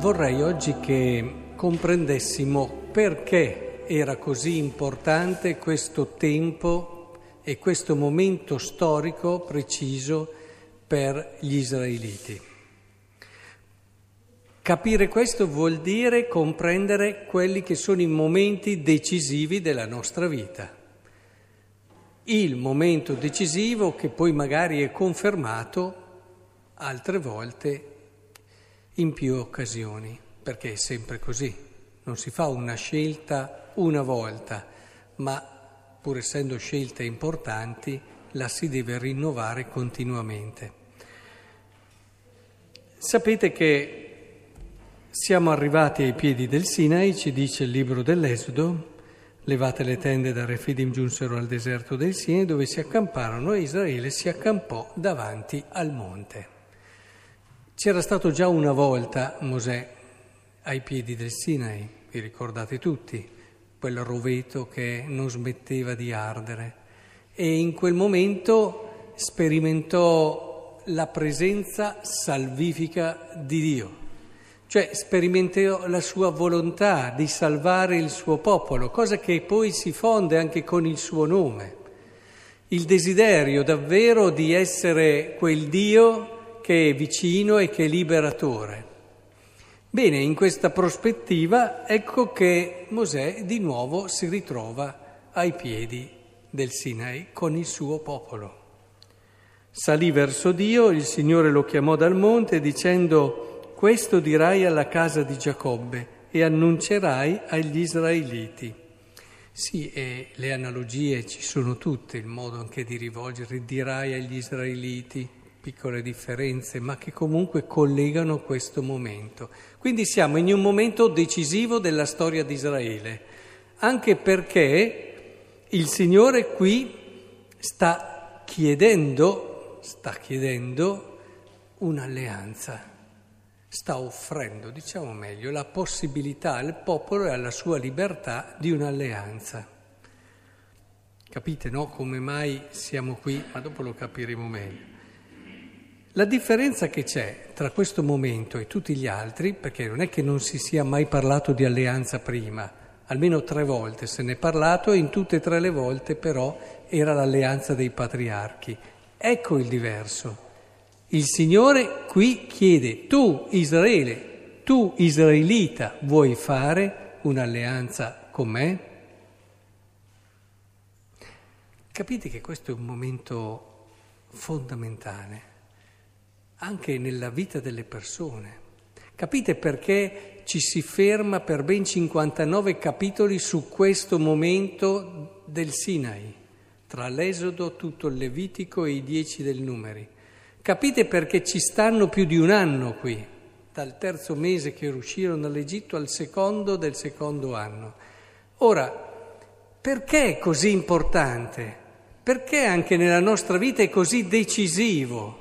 vorrei oggi che comprendessimo perché era così importante questo tempo e questo momento storico preciso per gli israeliti. Capire questo vuol dire comprendere quelli che sono i momenti decisivi della nostra vita. Il momento decisivo che poi magari è confermato altre volte in più occasioni, perché è sempre così, non si fa una scelta una volta, ma pur essendo scelte importanti la si deve rinnovare continuamente. Sapete che siamo arrivati ai piedi del Sinai, ci dice il libro dell'Esodo, levate le tende da Refidim giunsero al deserto del Sinai dove si accamparono e Israele si accampò davanti al monte. C'era stato già una volta Mosè ai piedi del Sinai, vi ricordate tutti, quel roveto che non smetteva di ardere. E in quel momento sperimentò la presenza salvifica di Dio, cioè sperimentò la sua volontà di salvare il suo popolo, cosa che poi si fonde anche con il suo nome, il desiderio davvero di essere quel Dio che è vicino e che è liberatore. Bene, in questa prospettiva ecco che Mosè di nuovo si ritrova ai piedi del Sinai con il suo popolo. Salì verso Dio, il Signore lo chiamò dal monte dicendo questo dirai alla casa di Giacobbe e annuncerai agli israeliti. Sì, e le analogie ci sono tutte, il modo anche di rivolgere, dirai agli israeliti piccole differenze, ma che comunque collegano questo momento. Quindi siamo in un momento decisivo della storia di Israele, anche perché il Signore qui sta chiedendo, sta chiedendo un'alleanza, sta offrendo, diciamo meglio, la possibilità al popolo e alla sua libertà di un'alleanza. Capite, no? Come mai siamo qui? Ma dopo lo capiremo meglio. La differenza che c'è tra questo momento e tutti gli altri, perché non è che non si sia mai parlato di alleanza prima, almeno tre volte se ne è parlato e in tutte e tre le volte però era l'alleanza dei patriarchi. Ecco il diverso. Il Signore qui chiede, tu Israele, tu israelita, vuoi fare un'alleanza con me? Capite che questo è un momento fondamentale anche nella vita delle persone. Capite perché ci si ferma per ben 59 capitoli su questo momento del Sinai, tra l'Esodo, tutto il Levitico e i dieci del Numeri. Capite perché ci stanno più di un anno qui, dal terzo mese che uscirono dall'Egitto al secondo del secondo anno. Ora, perché è così importante? Perché anche nella nostra vita è così decisivo?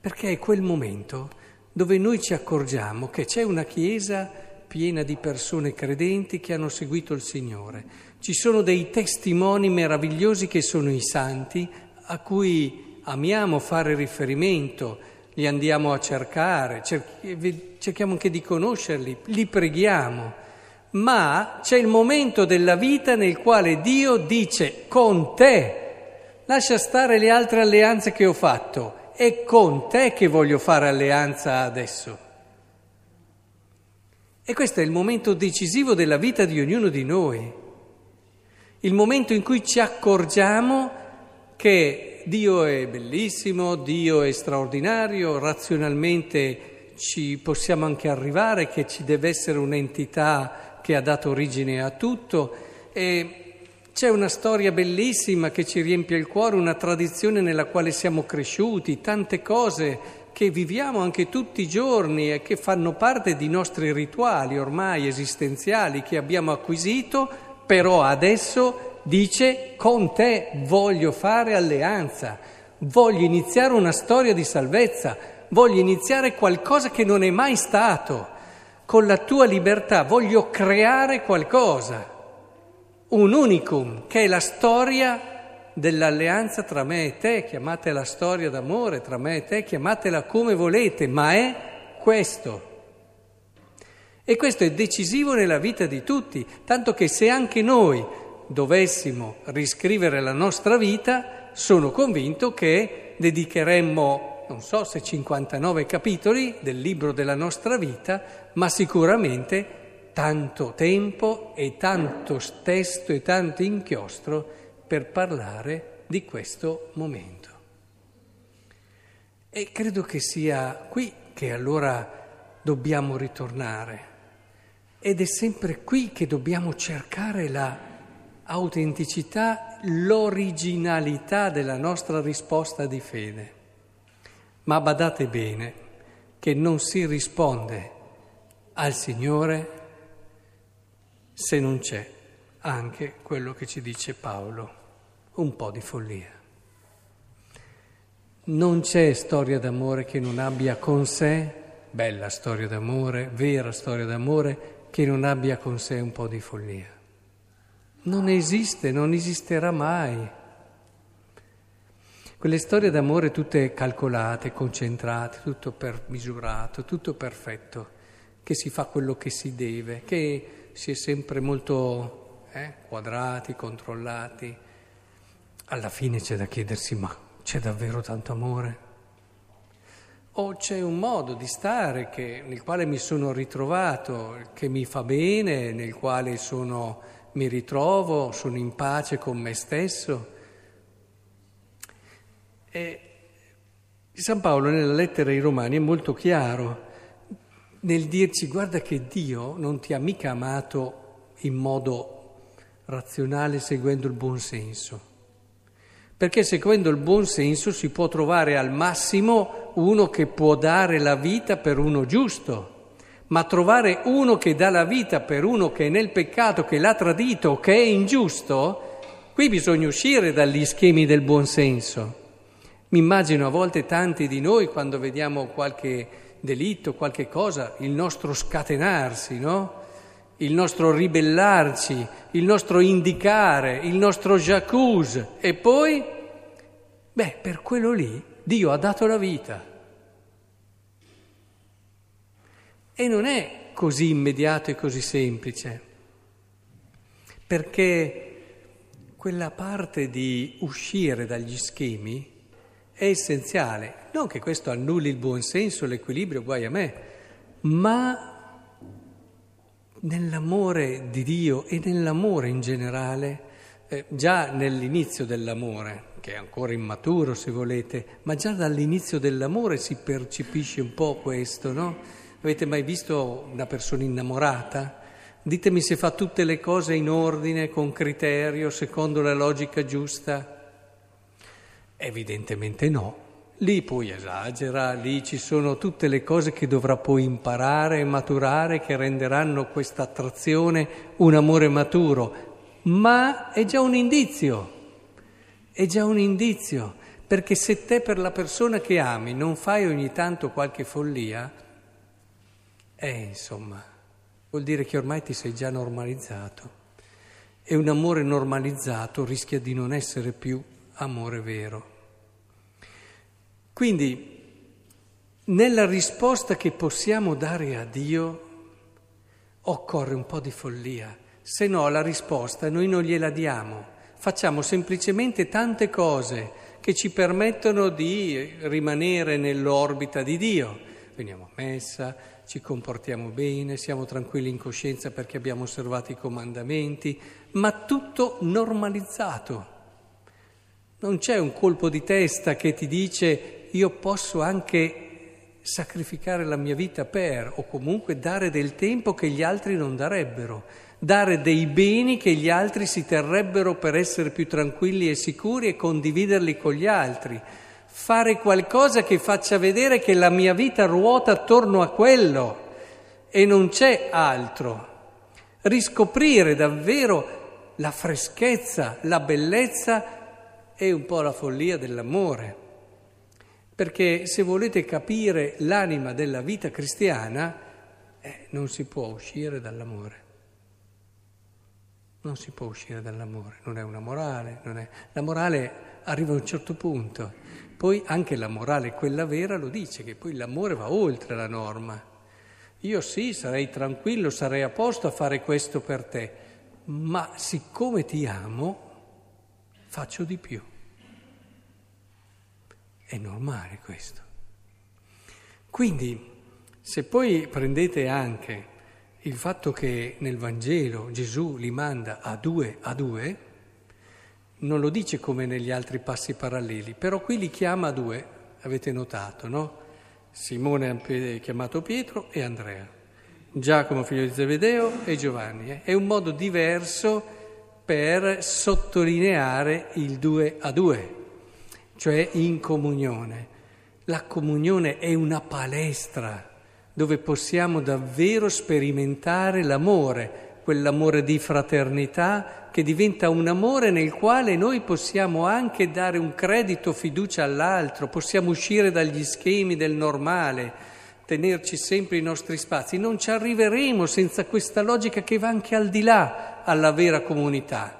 Perché è quel momento dove noi ci accorgiamo che c'è una Chiesa piena di persone credenti che hanno seguito il Signore. Ci sono dei testimoni meravigliosi che sono i santi a cui amiamo fare riferimento, li andiamo a cercare, cerchiamo anche di conoscerli, li preghiamo. Ma c'è il momento della vita nel quale Dio dice con te, lascia stare le altre alleanze che ho fatto, è con te che voglio fare alleanza adesso. E questo è il momento decisivo della vita di ognuno di noi, il momento in cui ci accorgiamo che Dio è bellissimo, Dio è straordinario, razionalmente ci possiamo anche arrivare che ci deve essere un'entità che ha dato origine a tutto e c'è una storia bellissima che ci riempie il cuore, una tradizione nella quale siamo cresciuti, tante cose che viviamo anche tutti i giorni e che fanno parte di nostri rituali ormai esistenziali che abbiamo acquisito, però adesso dice con te voglio fare alleanza, voglio iniziare una storia di salvezza, voglio iniziare qualcosa che non è mai stato, con la tua libertà voglio creare qualcosa un unicum, che è la storia dell'alleanza tra me e te, chiamatela storia d'amore tra me e te, chiamatela come volete, ma è questo. E questo è decisivo nella vita di tutti, tanto che se anche noi dovessimo riscrivere la nostra vita, sono convinto che dedicheremmo, non so se 59 capitoli del libro della nostra vita, ma sicuramente tanto tempo e tanto testo e tanto inchiostro per parlare di questo momento. E credo che sia qui che allora dobbiamo ritornare. Ed è sempre qui che dobbiamo cercare la autenticità, l'originalità della nostra risposta di fede. Ma badate bene che non si risponde al Signore se non c'è anche quello che ci dice Paolo, un po' di follia. Non c'è storia d'amore che non abbia con sé, bella storia d'amore, vera storia d'amore, che non abbia con sé un po' di follia. Non esiste, non esisterà mai. Quelle storie d'amore tutte calcolate, concentrate, tutto per misurato, tutto perfetto, che si fa quello che si deve, che si è sempre molto eh, quadrati, controllati. Alla fine c'è da chiedersi ma c'è davvero tanto amore? O c'è un modo di stare che, nel quale mi sono ritrovato, che mi fa bene, nel quale sono, mi ritrovo, sono in pace con me stesso? E San Paolo nella lettera ai Romani è molto chiaro nel dirci guarda che Dio non ti ha mica amato in modo razionale seguendo il buon senso perché seguendo il buon senso si può trovare al massimo uno che può dare la vita per uno giusto, ma trovare uno che dà la vita per uno che è nel peccato, che l'ha tradito, che è ingiusto, qui bisogna uscire dagli schemi del buon senso. Mi immagino a volte tanti di noi quando vediamo qualche delitto, qualche cosa, il nostro scatenarsi, no? il nostro ribellarci, il nostro indicare, il nostro jacuzzi e poi, beh, per quello lì Dio ha dato la vita. E non è così immediato e così semplice, perché quella parte di uscire dagli schemi è essenziale. Non che questo annulli il buon senso, l'equilibrio, guai a me, ma nell'amore di Dio e nell'amore in generale, eh, già nell'inizio dell'amore, che è ancora immaturo se volete, ma già dall'inizio dell'amore si percepisce un po' questo, no? Avete mai visto una persona innamorata? Ditemi se fa tutte le cose in ordine, con criterio, secondo la logica giusta. Evidentemente no. Lì poi esagera, lì ci sono tutte le cose che dovrà poi imparare e maturare che renderanno questa attrazione un amore maturo, ma è già un indizio, è già un indizio, perché se te per la persona che ami non fai ogni tanto qualche follia, eh insomma, vuol dire che ormai ti sei già normalizzato e un amore normalizzato rischia di non essere più amore vero. Quindi nella risposta che possiamo dare a Dio occorre un po' di follia, se no la risposta noi non gliela diamo, facciamo semplicemente tante cose che ci permettono di rimanere nell'orbita di Dio. Veniamo a messa, ci comportiamo bene, siamo tranquilli in coscienza perché abbiamo osservato i comandamenti, ma tutto normalizzato. Non c'è un colpo di testa che ti dice io posso anche sacrificare la mia vita per, o comunque dare del tempo che gli altri non darebbero, dare dei beni che gli altri si terrebbero per essere più tranquilli e sicuri e condividerli con gli altri, fare qualcosa che faccia vedere che la mia vita ruota attorno a quello e non c'è altro, riscoprire davvero la freschezza, la bellezza e un po' la follia dell'amore. Perché se volete capire l'anima della vita cristiana, eh, non si può uscire dall'amore. Non si può uscire dall'amore, non è una morale, è... la morale arriva a un certo punto, poi anche la morale, quella vera, lo dice, che poi l'amore va oltre la norma. Io sì, sarei tranquillo, sarei a posto a fare questo per te, ma siccome ti amo, faccio di più. È normale questo. Quindi, se poi prendete anche il fatto che nel Vangelo Gesù li manda a due a due, non lo dice come negli altri passi paralleli, però qui li chiama a due, avete notato, no? Simone ha chiamato Pietro e Andrea, Giacomo figlio di Zebedeo e Giovanni. Eh? È un modo diverso per sottolineare il due a due, cioè in comunione. La comunione è una palestra dove possiamo davvero sperimentare l'amore, quell'amore di fraternità che diventa un amore nel quale noi possiamo anche dare un credito, fiducia all'altro, possiamo uscire dagli schemi del normale, tenerci sempre i nostri spazi. Non ci arriveremo senza questa logica che va anche al di là alla vera comunità.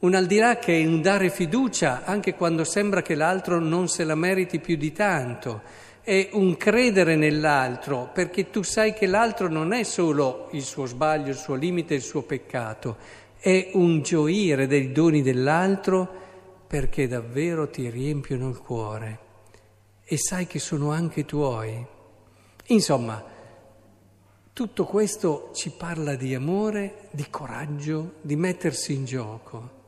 Un al di là che è un dare fiducia anche quando sembra che l'altro non se la meriti più di tanto è un credere nell'altro, perché tu sai che l'altro non è solo il suo sbaglio, il suo limite, il suo peccato, è un gioire dei doni dell'altro perché davvero ti riempiono il cuore e sai che sono anche tuoi. Insomma, tutto questo ci parla di amore, di coraggio, di mettersi in gioco,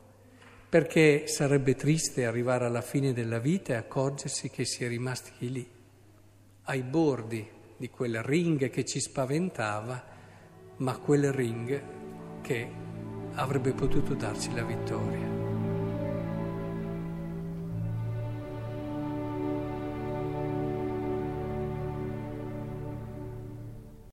perché sarebbe triste arrivare alla fine della vita e accorgersi che si è rimasti lì ai bordi di quel ring che ci spaventava, ma quel ring che avrebbe potuto darci la vittoria.